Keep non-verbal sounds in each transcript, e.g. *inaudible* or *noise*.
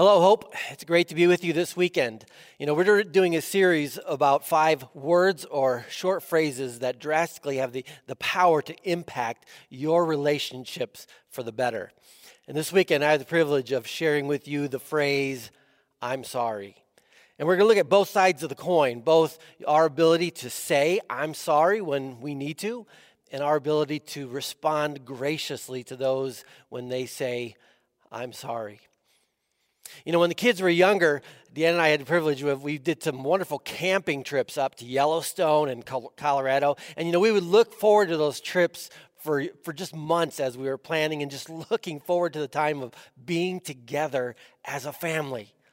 Hello, Hope. It's great to be with you this weekend. You know, we're doing a series about five words or short phrases that drastically have the, the power to impact your relationships for the better. And this weekend, I have the privilege of sharing with you the phrase, I'm sorry. And we're going to look at both sides of the coin both our ability to say, I'm sorry when we need to, and our ability to respond graciously to those when they say, I'm sorry. You know, when the kids were younger, Deanna and I had the privilege of, we did some wonderful camping trips up to Yellowstone and Colorado. And, you know, we would look forward to those trips for, for just months as we were planning and just *laughs* looking forward to the time of being together as a family. *laughs*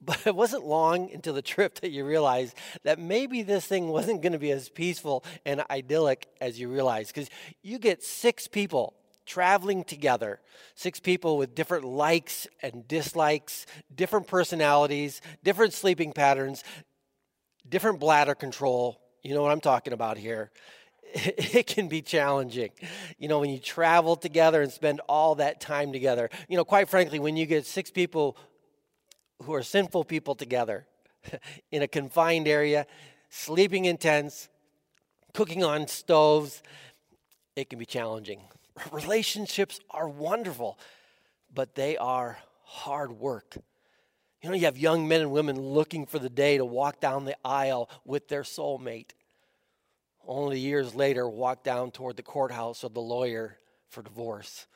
But it wasn't long into the trip that you realized that maybe this thing wasn't going to be as peaceful and idyllic as you realized. Because you get six people traveling together. Six people with different likes and dislikes, different personalities, different sleeping patterns, different bladder control. You know what I'm talking about here. *laughs* It can be challenging, you know, when you travel together and spend all that time together. You know, quite frankly, when you get six people who are sinful people together *laughs* in a confined area, sleeping in tents, cooking on stoves, it can be challenging. Relationships are wonderful, but they are hard work. You know, you have young men and women looking for the day to walk down the aisle with their soulmate. Only years later, walk down toward the courthouse or the lawyer for divorce.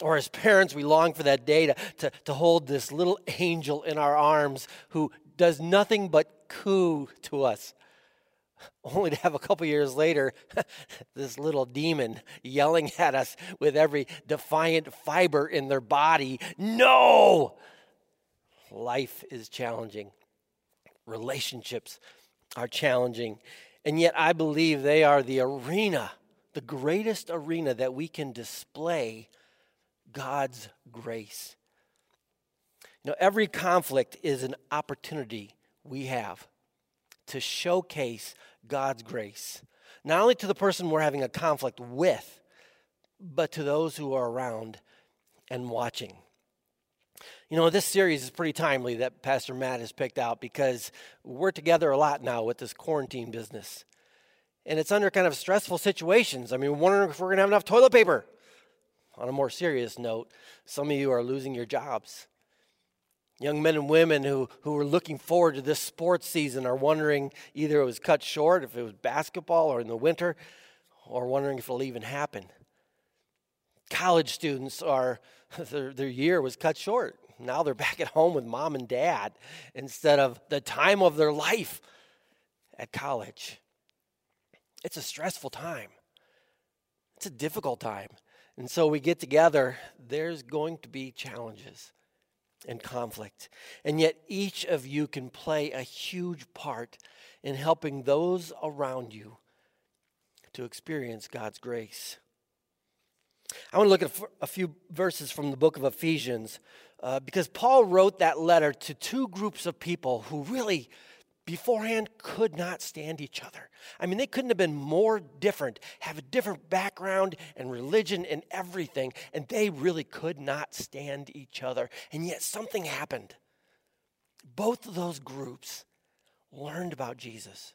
Or as parents, we long for that day to, to, to hold this little angel in our arms who does nothing but coo to us *laughs* only to have a couple years later *laughs* this little demon yelling at us with every defiant fiber in their body no! Life is challenging. Relationships are challenging. And yet i believe they are the arena the greatest arena that we can display god's grace. You know every conflict is an opportunity we have to showcase God's grace, not only to the person we're having a conflict with, but to those who are around and watching. You know, this series is pretty timely that Pastor Matt has picked out because we're together a lot now with this quarantine business. And it's under kind of stressful situations. I mean, wondering if we're going to have enough toilet paper. On a more serious note, some of you are losing your jobs. Young men and women who, who were looking forward to this sports season are wondering either it was cut short, if it was basketball or in the winter, or wondering if it'll even happen. College students are, *laughs* their, their year was cut short. Now they're back at home with mom and dad instead of the time of their life at college. It's a stressful time, it's a difficult time. And so we get together, there's going to be challenges and conflict. And yet, each of you can play a huge part in helping those around you to experience God's grace. I want to look at a few verses from the book of Ephesians uh, because Paul wrote that letter to two groups of people who really beforehand could not stand each other. I mean, they couldn't have been more different, have a different background and religion and everything, and they really could not stand each other. And yet something happened. Both of those groups learned about Jesus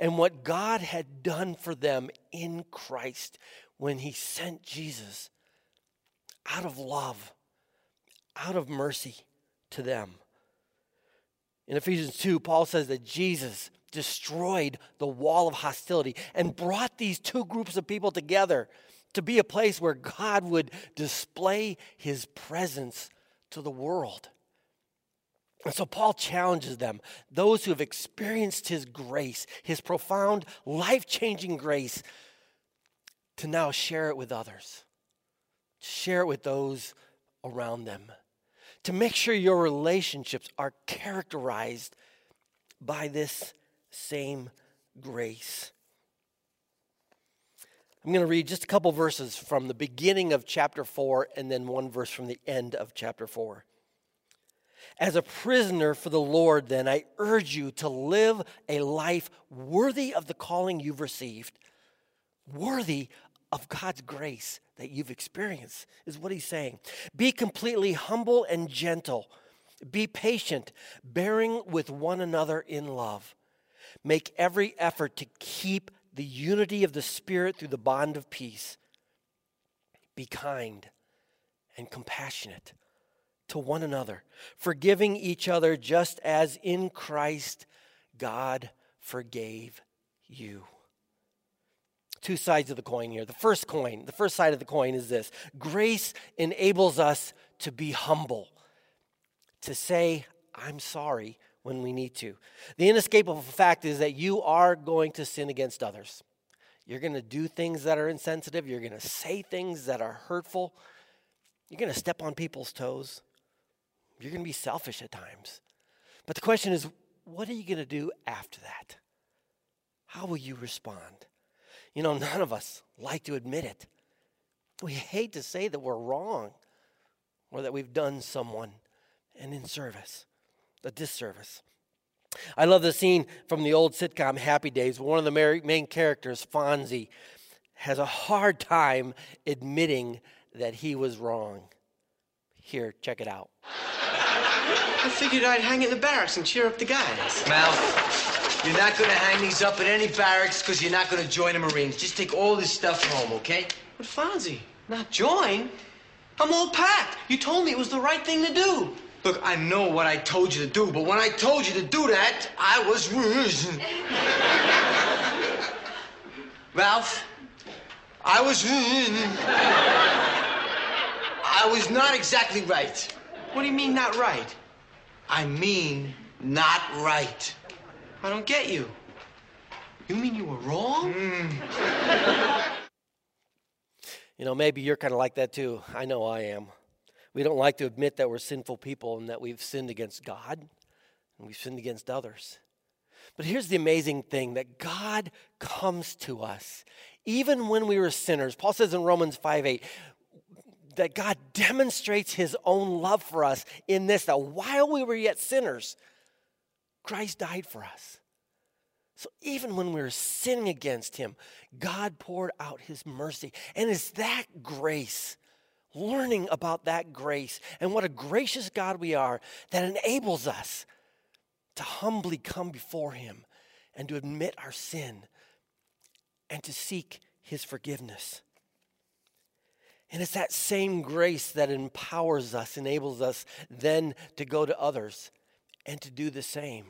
and what God had done for them in Christ when He sent Jesus out of love, out of mercy to them. In Ephesians 2, Paul says that Jesus destroyed the wall of hostility and brought these two groups of people together to be a place where God would display his presence to the world. And so Paul challenges them, those who have experienced his grace, his profound, life changing grace, to now share it with others, share it with those around them to make sure your relationships are characterized by this same grace. I'm going to read just a couple verses from the beginning of chapter 4 and then one verse from the end of chapter 4. As a prisoner for the Lord, then, I urge you to live a life worthy of the calling you've received, worthy of God's grace that you've experienced, is what he's saying. Be completely humble and gentle. Be patient, bearing with one another in love. Make every effort to keep the unity of the Spirit through the bond of peace. Be kind and compassionate to one another, forgiving each other just as in Christ God forgave you. Two sides of the coin here. The first coin, the first side of the coin is this grace enables us to be humble, to say, I'm sorry when we need to. The inescapable fact is that you are going to sin against others. You're going to do things that are insensitive. You're going to say things that are hurtful. You're going to step on people's toes. You're going to be selfish at times. But the question is, what are you going to do after that? How will you respond? You know, *laughs* none of us like to admit it. We hate to say that we're wrong or that we've done someone an inservice, a disservice. I love the scene from the old sitcom Happy Days. Where one of the main characters, Fonzie, has a hard time admitting that he was wrong. Here, check it out. I figured I'd hang in the barracks and cheer up the guys. Mal, you're not gonna hang these up at any barracks because you're not gonna join the Marines. Just take all this stuff home, okay? But Fonzie, not join? I'm all packed. You told me it was the right thing to do. Look, I know what I told you to do, but when I told you to do that, I was. *laughs* Ralph, I was. I was not exactly right. What do you mean, not right? I mean, not right. I don't get you. You mean you were wrong? Mm. *laughs* you know, maybe you're kind of like that too. I know I am. We don't like to admit that we're sinful people and that we've sinned against God and we've sinned against others. But here's the amazing thing that God comes to us even when we were sinners. Paul says in Romans 5 8, that God demonstrates his own love for us in this that while we were yet sinners, Christ died for us. So even when we were sinning against him, God poured out his mercy. And it's that grace learning about that grace and what a gracious God we are that enables us to humbly come before Him and to admit our sin and to seek His forgiveness. And it's that same grace that empowers us, enables us then to go to others and to do the same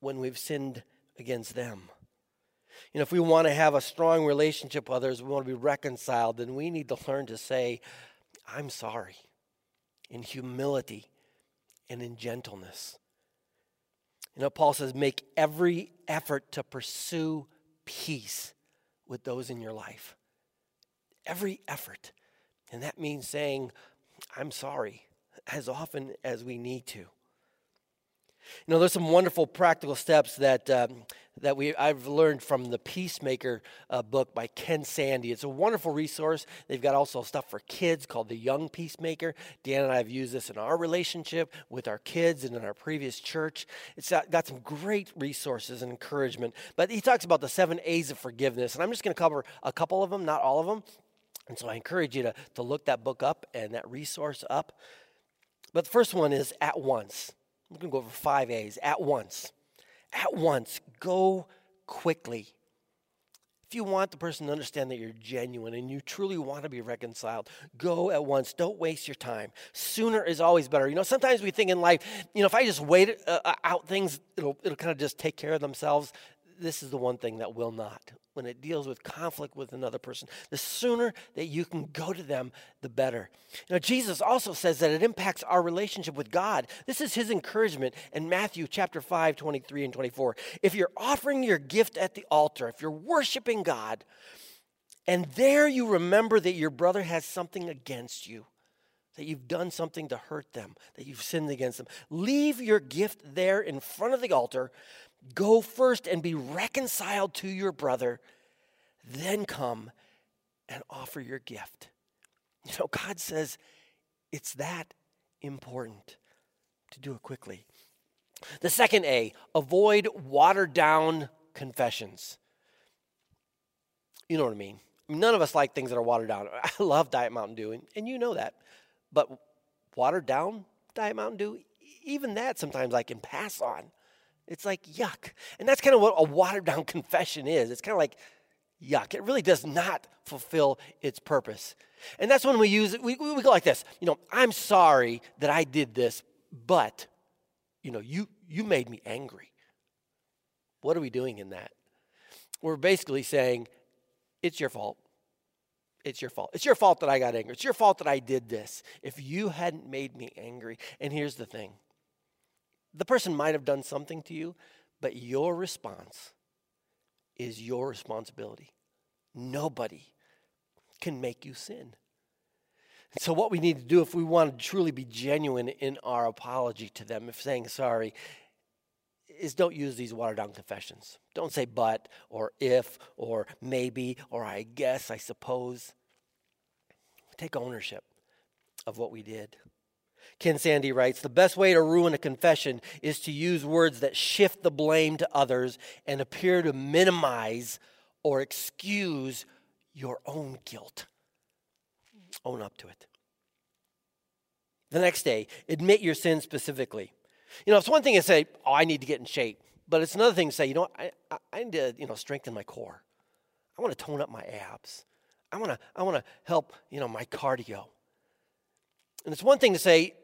when we've sinned against them. You know, if we want to have a strong relationship with others, we want to be reconciled, then we need to learn to say, I'm sorry, in humility and in gentleness. You know, Paul says, make every effort to pursue peace with those in your life. Every effort. And that means saying, I'm sorry, as often as we need to. You know, there's some wonderful practical steps that um, that we I've learned from the Peacemaker uh, book by Ken Sande. It's a wonderful resource. They've got also stuff for kids called the Young Peacemaker. Dan and I have used this in our relationship with our kids and in our previous church. It's got some great resources and encouragement. But he talks about the seven A's of forgiveness, and I'm just going to cover a couple of them, not all of them. And so I encourage you to, to look that book up and that resource up. But the first one is at once. I'm going to go over five A's. At once. At once. Go quickly. If you want the person to understand that you're genuine and you truly want to be reconciled, go at once. Don't waste your time. Sooner is always better. You know, sometimes we think in life, you know, if I just wait uh, out things, it'll, it'll kind of just take care of themselves this is the one thing that will not. When it deals with conflict with another person, the sooner that you can go to them, the better. Now, Jesus also says that it impacts our relationship with God. This is his encouragement in Matthew chapter 5, 23 and 24. If you're offering your gift at the altar, if you're worshiping God, and there you remember that your brother has something against you, that you've done something to hurt them, that you've sinned against them, leave your gift there in front of the altar. Go first and be reconciled to your brother, then come and offer your gift. You know, God says it's that important to do it quickly. The second A, avoid watered down confessions. You know what I mean? None of us like things that are watered down. *laughs* I love Diet Mountain Dew, and, and you know that. But watered down Diet Mountain Dew, even that sometimes I can pass on. It's like yuck. And that's kind of what a watered down *laughs* confession is. It's kind of like yuck. It really does not fulfill its purpose. And that's when we use we, we go like this, you know, I'm sorry that I did this, but, you know, you, you made me angry. What are we doing in that? We're basically saying, it's your fault. It's your fault. It's your fault that I got angry. It's your fault that I did this. If you hadn't made me angry, and here's the thing the person might have done something to you, but your response is your responsibility. Nobody can make you sin. So, what we need to do if we want to truly be genuine in our apology to them, if saying sorry, is don't use these watered down confessions. Don't say but or if or maybe or I guess, I suppose. Take ownership of what we did. Ken Sande writes The best way to ruin a confession is to use words that shift the blame to others and appear to minimize or excuse your own guilt. Own up to it. The next day, admit your sin specifically. You know, it's one thing to say, oh, I need to get in shape. But it's another thing to say, you know, I, I need to, you know, strengthen my core. I want to tone up my abs. I want to, I want to help, you know, my cardio. And it's one thing to say,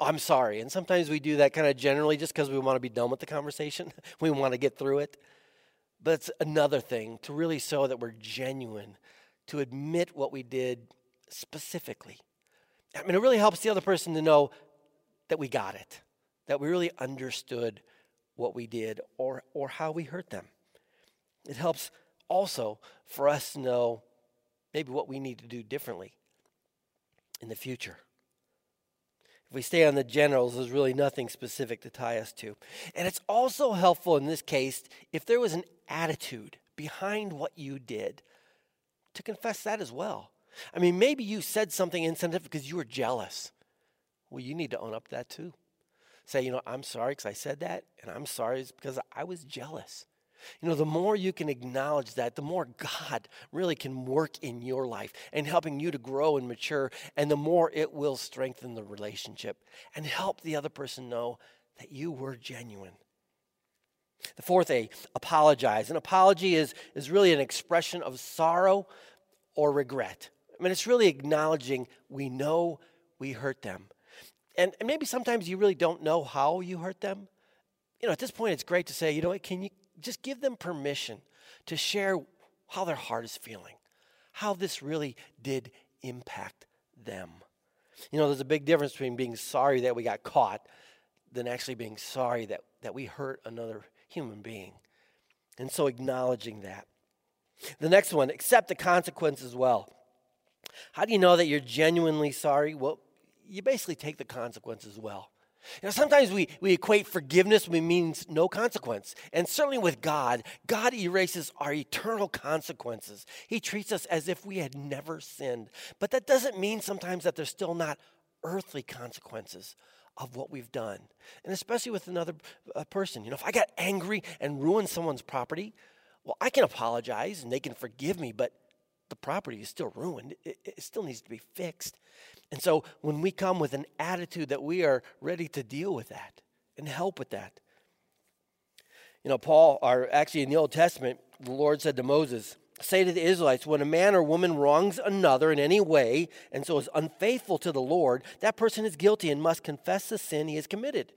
I'm sorry. And sometimes we do that kind of generally just because we want to be done with the conversation. *laughs* we want to get through it. But it's another thing to really show that we're genuine, to admit what we did specifically. I mean, it really helps the other person to know that we got it, that we really understood what we did or, or how we hurt them. It helps also for us to know maybe what we need to do differently in the future. If we stay on the generals, there's really nothing specific to tie us to. And it's also helpful in this case if there was an attitude behind what you did to confess that as well. I mean, maybe you said something insensitive because you were jealous. Well, you need to own up to that too. Say, you know, I'm sorry because I said that, and I'm sorry because I was jealous. You know, the more you can acknowledge that, the more God really can work in your life and helping you to grow and mature, and the more it will strengthen the relationship and help the other person know that you were genuine. The fourth A, apologize. An apology is, is really an expression of sorrow or regret. I mean, it's really acknowledging we know we hurt them. And, and maybe sometimes you really don't know how you hurt them. You know, at this point, it's great to say, you know what, can you, just give them permission to share how their heart is feeling, how this really did impact them. You know, there's a big difference between being sorry that we got caught than actually being sorry that, that we hurt another human being. And so acknowledging that. The next one, accept the consequence as well. How do you know that you're genuinely sorry? Well, you basically take the consequence as well. You know, sometimes we, we equate forgiveness with means no consequence. And certainly with God, God erases our eternal consequences. He treats us as if we had never sinned. But that doesn't mean sometimes that there's still not earthly consequences of what we've done. And especially with another uh, person. You know, if I got angry and ruined someone's property, well, I can apologize and they can forgive me, but the property is still ruined. It, it still needs to be fixed. And so when we come with an attitude that we are ready to deal with that and help with that. You know, Paul, or actually in the Old Testament, the Lord said to Moses, Say to the Israelites, when a man or woman wrongs another in any way and so is unfaithful to the Lord, that person is guilty and must confess the sin he has committed.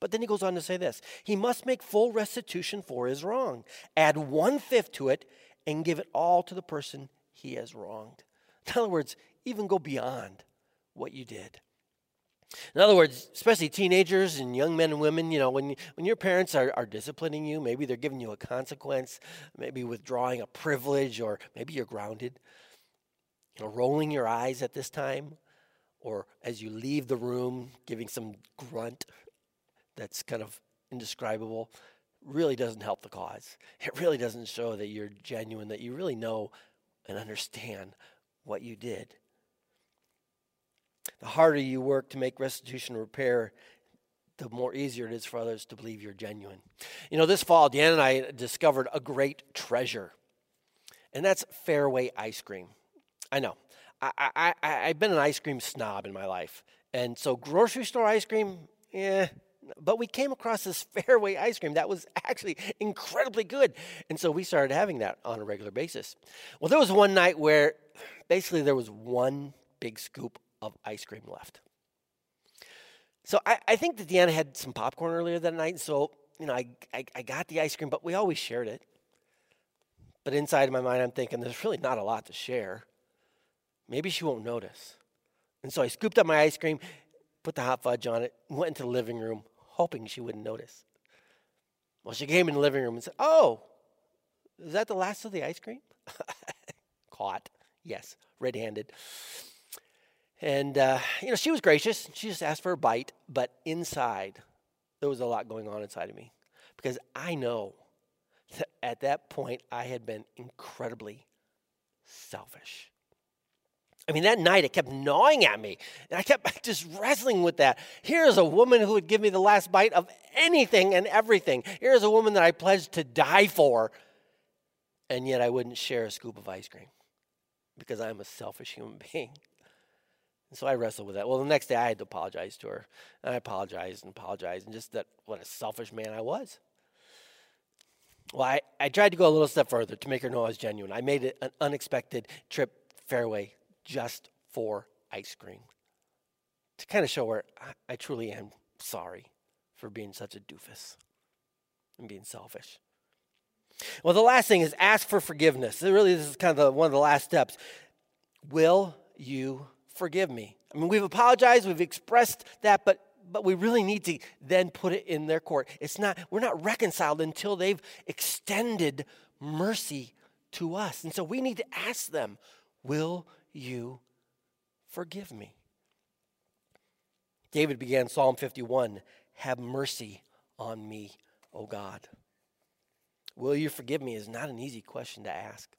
But then he goes on to say this He must make full restitution for his wrong, add one fifth to it, and give it all to the person he has wronged. In other words, even go beyond what you did. In other words, especially teenagers and young men and women, you know, when, when your parents are, are disciplining you, maybe they're giving you a consequence, maybe withdrawing a privilege, or maybe you're grounded, you know, rolling your eyes at this time, or as you leave the room, giving some grunt that's kind of indescribable, really doesn't help the cause. It really doesn't show that you're genuine, that you really know and understand what you did. The harder you work to make restitution repair, the more easier it is for others to believe you're genuine. You know, this fall, Dan and I discovered a great treasure, and that's Fareway ice cream. I know. I, I, I've been an ice cream snob in my life. And so, grocery store ice cream, Yeah. But we came across this *laughs* Fareway ice cream that was actually incredibly good. And so we started having that on a regular basis. Well, there was one night where basically there was one big scoop of ice cream left. So I, I think that Deanna had some popcorn earlier that night. So, you know, I, I, I got the ice cream, but we always shared it. But inside my mind, I'm thinking there's really not a lot to share. Maybe she won't notice. And so I scooped up my ice cream, put the hot fudge on it, went into the living room, hoping she wouldn't notice. Well, she came in the living room and said, Oh, is that the last of the ice cream? *laughs* Caught. Yes, red handed. And, uh, you know, she was gracious. She just asked for a bite. But inside, there was a lot going on inside of me because I know that at that point I had been incredibly selfish. I mean, that night it kept gnawing at me. And I kept *laughs* just wrestling with that. Here's a woman who would give me the last bite of anything and everything. Here's a woman that I pledged to die for. And yet I wouldn't share a scoop of ice cream because I'm a selfish human *laughs* being. So I wrestled with that. Well, the next day I had to apologize to her. And I apologized and apologized, and just that what a selfish man I was. Well, I, I tried to go a little step further to make her know I was genuine. I made it an unexpected trip Fareway just for ice cream to kind of show her I, I truly am sorry for being such a doofus and being selfish. Well, the last thing is ask for forgiveness. Really, this is kind of the, one of the last steps. Will you forgive me? I mean, we've apologized, we've expressed that, but but we really need to then put it in their court. It's not we're not reconciled until they've extended mercy to us. And so we need to ask them, will you forgive me? David began Psalm 51 Have mercy on me, O God. Will you forgive me is not an easy question to ask.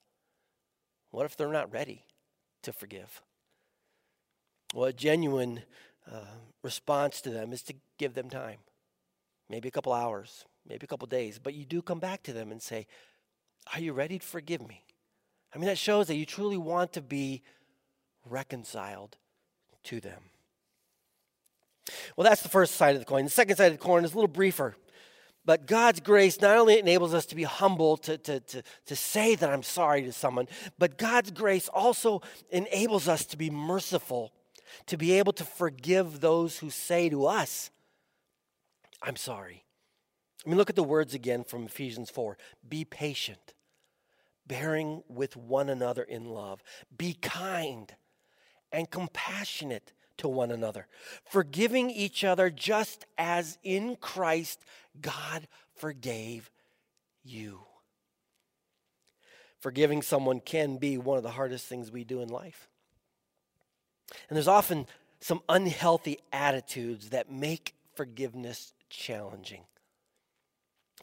What if they're not ready to forgive? Well, a genuine uh, response to them is to give them time. Maybe a couple hours, maybe a couple days, but you do come back to them and say, Are you ready to forgive me? I mean, that shows that you truly want to be reconciled to them. Well, that's the first side of the coin. The second side of the coin is a little briefer. But God's grace not only enables us to be humble, to, to, to, to say that I'm sorry to someone, but God's grace also enables us to be merciful, to be able to forgive those who say to us, I'm sorry. I mean, look at the words again from Ephesians 4 Be patient, bearing with one another in love. Be kind and compassionate to one another, forgiving each other just as in Christ God forgave you. Forgiving someone can be one of the hardest things we do in life. And there's often some unhealthy attitudes that make forgiveness challenging.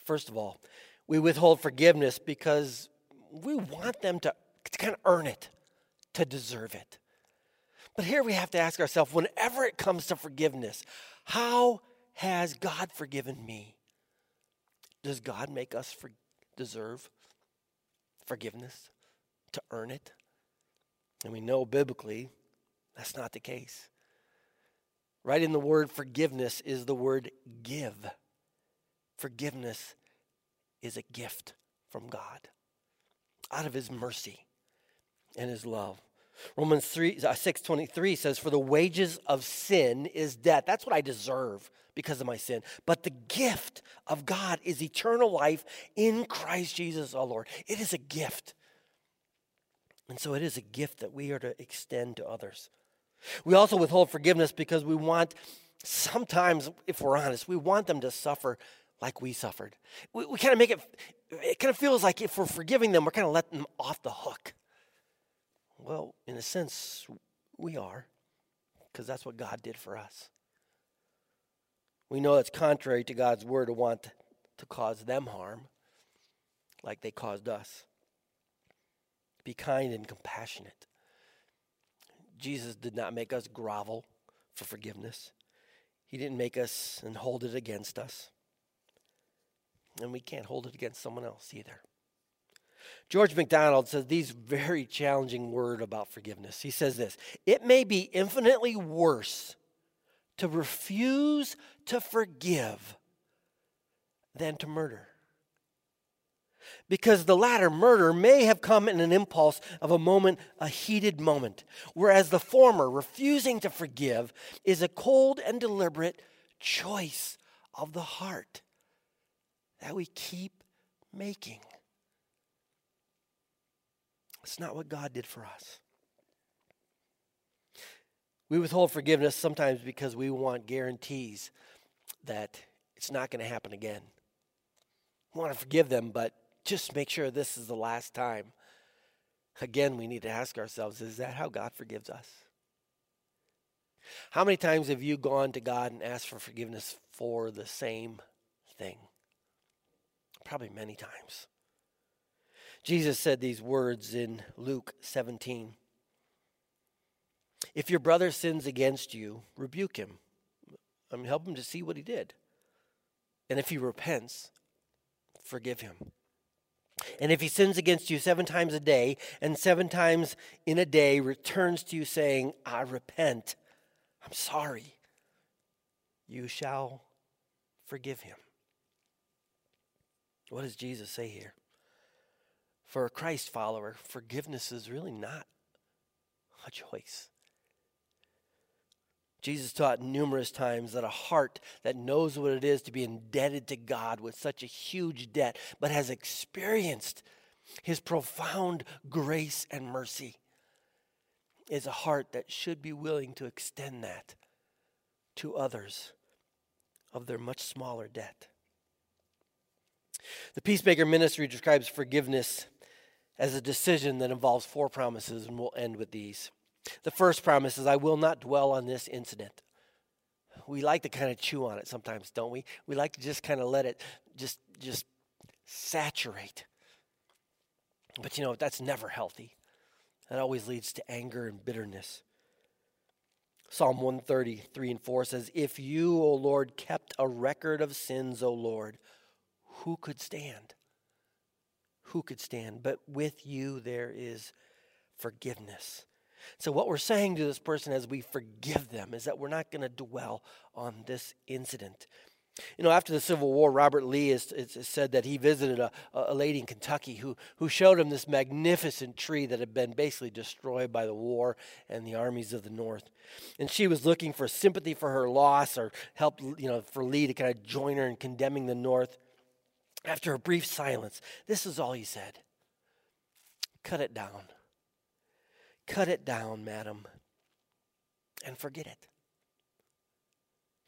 First of all, we withhold forgiveness because we want them to, to kind of earn it, to deserve it. But here we have to ask ourselves whenever it comes to forgiveness, how has God forgiven me? Does God make us for, deserve forgiveness to earn it? And we know biblically that's not the case. Right in the word forgiveness is the word give. Forgiveness is a gift from God out of his mercy and his love. Romans 3, uh, 6.23 says, For the wages of sin is death. That's what I deserve because of my sin. But the gift of God is eternal life in Christ Jesus our Lord. It is a gift. And so it is a gift that we are to extend to others. We also withhold forgiveness because we want, sometimes, if we're honest, we want them to suffer like we suffered. We, we kind of make it, it kind of feels like if we're forgiving them, we're kind of letting them off the hook. Well, in a sense, we are, because that's what God did for us. We know it's contrary to God's word to want to cause them harm like they caused us. Be kind and compassionate. Jesus did not make us grovel for forgiveness. He didn't make us and hold it against us. And we can't hold it against someone else either. George MacDonald says these very challenging word about forgiveness. He says this, it may be infinitely worse to refuse to forgive than to murder. Because the latter, murder, may have come in an impulse of a moment, a heated moment, whereas the former, refusing to forgive, is a cold and deliberate choice of the heart that we keep making. It's not what God did for us. We withhold forgiveness sometimes because we want guarantees that it's not going to happen again. We want to forgive them, but just make sure this is the last time. Again, we need to ask ourselves is that how God forgives us? How many times have you gone to God and asked for forgiveness for the same thing? Probably many times. Jesus said these words in Luke 17 If your brother sins against you, rebuke him. I mean, help him to see what he did. And if he repents, forgive him. And if he sins against you seven times a day, and seven times in a day returns to you saying, I repent, I'm sorry, you shall forgive him. What does Jesus say here? For a Christ follower, forgiveness is really not a choice. Jesus taught numerous times that a heart that knows what it is to be indebted to God with such a huge debt, but has experienced his profound grace and mercy, is a heart that should be willing to extend that to others of their much smaller debt. The Peacemaker Ministry describes forgiveness as a decision that involves four promises, and we'll end with these. The first promise is I will not dwell on this incident. We like to kind of chew on it sometimes, don't we? We like to just kind of let it just just saturate. But you know, that's never healthy. That always leads to anger and bitterness. Psalm 133 and 4 says, If you, O Lord, kept a record of sins, O Lord, who could stand? Who could stand? But with you there is forgiveness. So, what we're saying to this person as we forgive them is that we're not going to dwell on this incident. You know, after the Civil War, Robert Lee has, has said that he visited a, a lady in Kentucky who, who showed him this magnificent tree that had been basically destroyed by the war and the armies of the North. And she was looking for sympathy for her loss or help, you know, for Lee to kind of join her in condemning the North. After a brief silence, this is all he said Cut it down. Cut it down, madam, and forget it.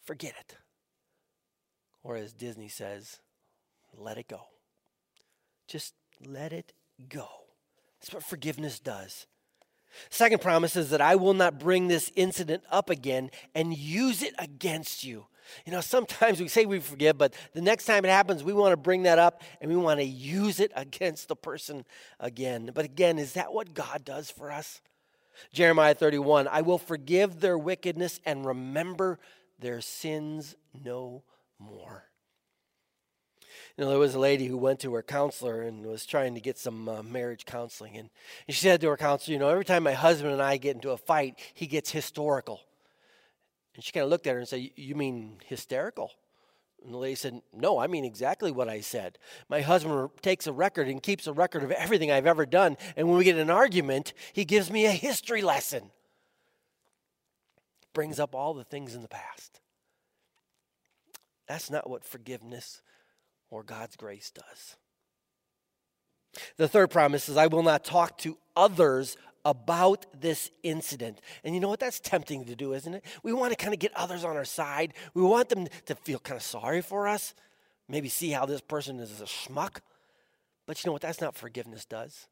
Forget it. Or as Disney says, let it go. Just let it go. That's what forgiveness does. Second promise is that I will not bring this incident up again and use it against you. You know, sometimes we say we forgive, but the next time it happens, we want to bring that up and we want to use it *laughs* against the person again. But again, is that what God does for us? Jeremiah 31 I will forgive their wickedness and remember their sins no more. You know, there was a lady who went to her counselor and was trying to get some uh, marriage counseling. And, she said to her counselor, You know, every time my husband and I get into a fight, he gets historical. And she kind of looked at her and said, You mean hysterical? And the lady said, No, I mean exactly what I said. My husband takes a record and keeps a record of everything I've ever done. And when we get an argument, he gives me a history lesson. Brings up all the things in the past. That's not what forgiveness or God's grace does. The third promise is I will not talk to others about this incident. And you know what? That's tempting to do, isn't it? We want to kind of get others on our side. We want them to feel kind of sorry for us, maybe see how this person is a schmuck. But you know what? That's not forgiveness does.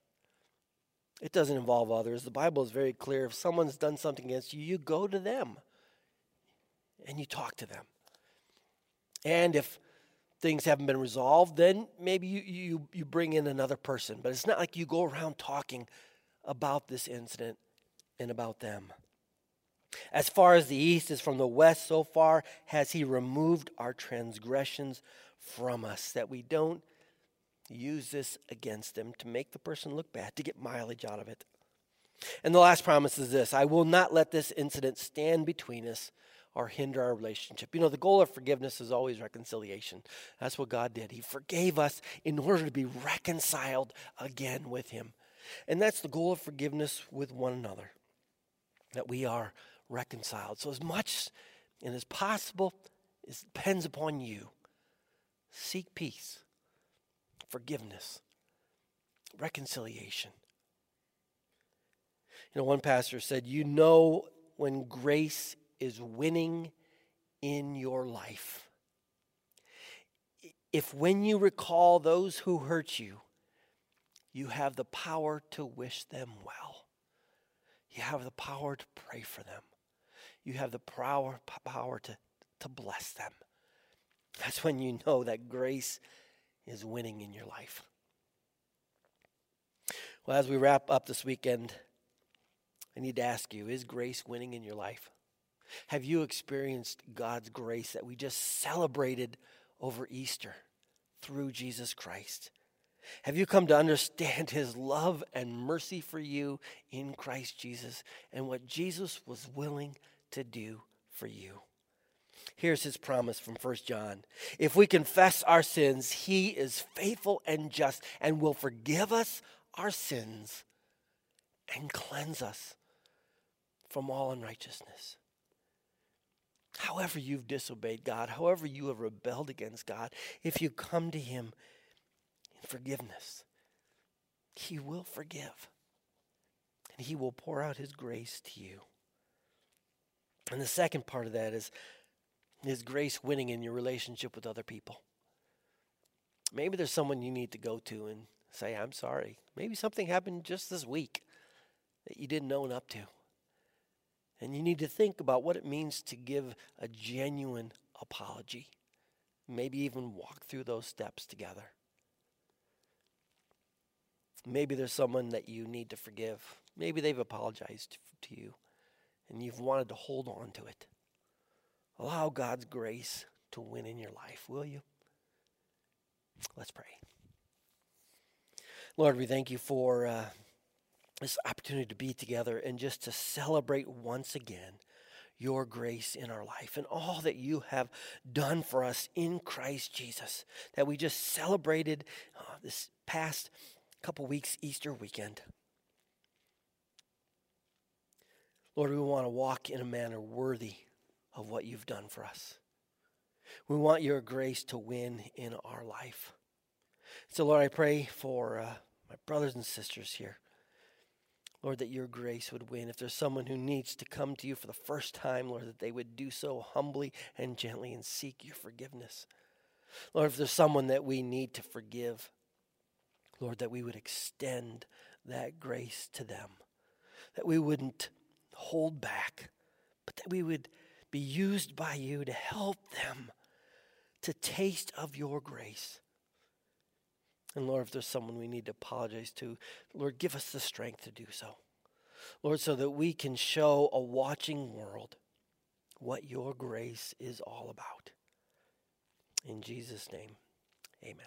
It doesn't involve others. The Bible is very clear. If someone's done something against you, you go to them and you talk to them. And if things haven't been resolved, then maybe you, you, you bring in another person. But it's not like you go around talking about this incident and about them. As far as the east is from the west, so far has he removed our transgressions from us, that we don't use this against them to make the person look bad, to get mileage out of it. And the last promise is this I will not let this incident stand between us or hinder our relationship. You know, the goal of forgiveness is always reconciliation. That's what God did. He forgave us in order to be reconciled again with Him. And that's the goal of forgiveness with one another, that we are reconciled. So, as much and as possible, it depends upon you. Seek peace, forgiveness, reconciliation. You know, one pastor said, You know when grace is winning in your life. If when you recall those who hurt you, you have the power to wish them well, you have the power to pray for them, you have the power, power to, to bless them. That's when you know that grace is winning in your life. Well, as we wrap up this weekend, I need to ask you is grace winning in your life? Have you experienced God's grace that we just celebrated over Easter through Jesus Christ? Have you come to understand his love and mercy for you in Christ Jesus and what Jesus was willing to do for you? Here's his promise from 1 John. If we confess our sins, he is faithful and just and will forgive us our sins and cleanse us from all unrighteousness. However, you've disobeyed God, however, you have rebelled against God, if you come to Him forgiveness, He will forgive. And He will pour out His grace to you. And the second part of that is His grace winning in your relationship with other people. Maybe there's someone you need to go to and say, I'm sorry. Maybe something happened just this week that you didn't own up to. And you need to think about what it means to give a genuine apology. Maybe even walk through those steps together. Maybe there's someone that you need to forgive. Maybe they've apologized to you and you've wanted to hold on to it. Allow God's grace to win in your life, will you? Let's pray. Lord, we thank you for. Uh, this opportunity to be together and just to celebrate once again your grace in our life and all that you have done for us in Christ Jesus. That we just celebrated uh, this past couple weeks, Easter weekend. Lord, we want to walk in a manner worthy of what you've done for us. We want your grace to win in our life. So, Lord, I pray for uh, my brothers and sisters here Lord, that your grace would win. If there's someone who needs to come to you for the first time, Lord, that they would do so humbly and gently and seek your forgiveness. Lord, if there's someone that we need to forgive, Lord, that we would extend that grace to them, that we wouldn't hold back, but that we would be used by you to help them to taste of your grace. And Lord, if there's someone we need to apologize to, Lord, give us the strength to do so. Lord, so that we can show a watching world what your grace is all about. In Jesus' name, amen.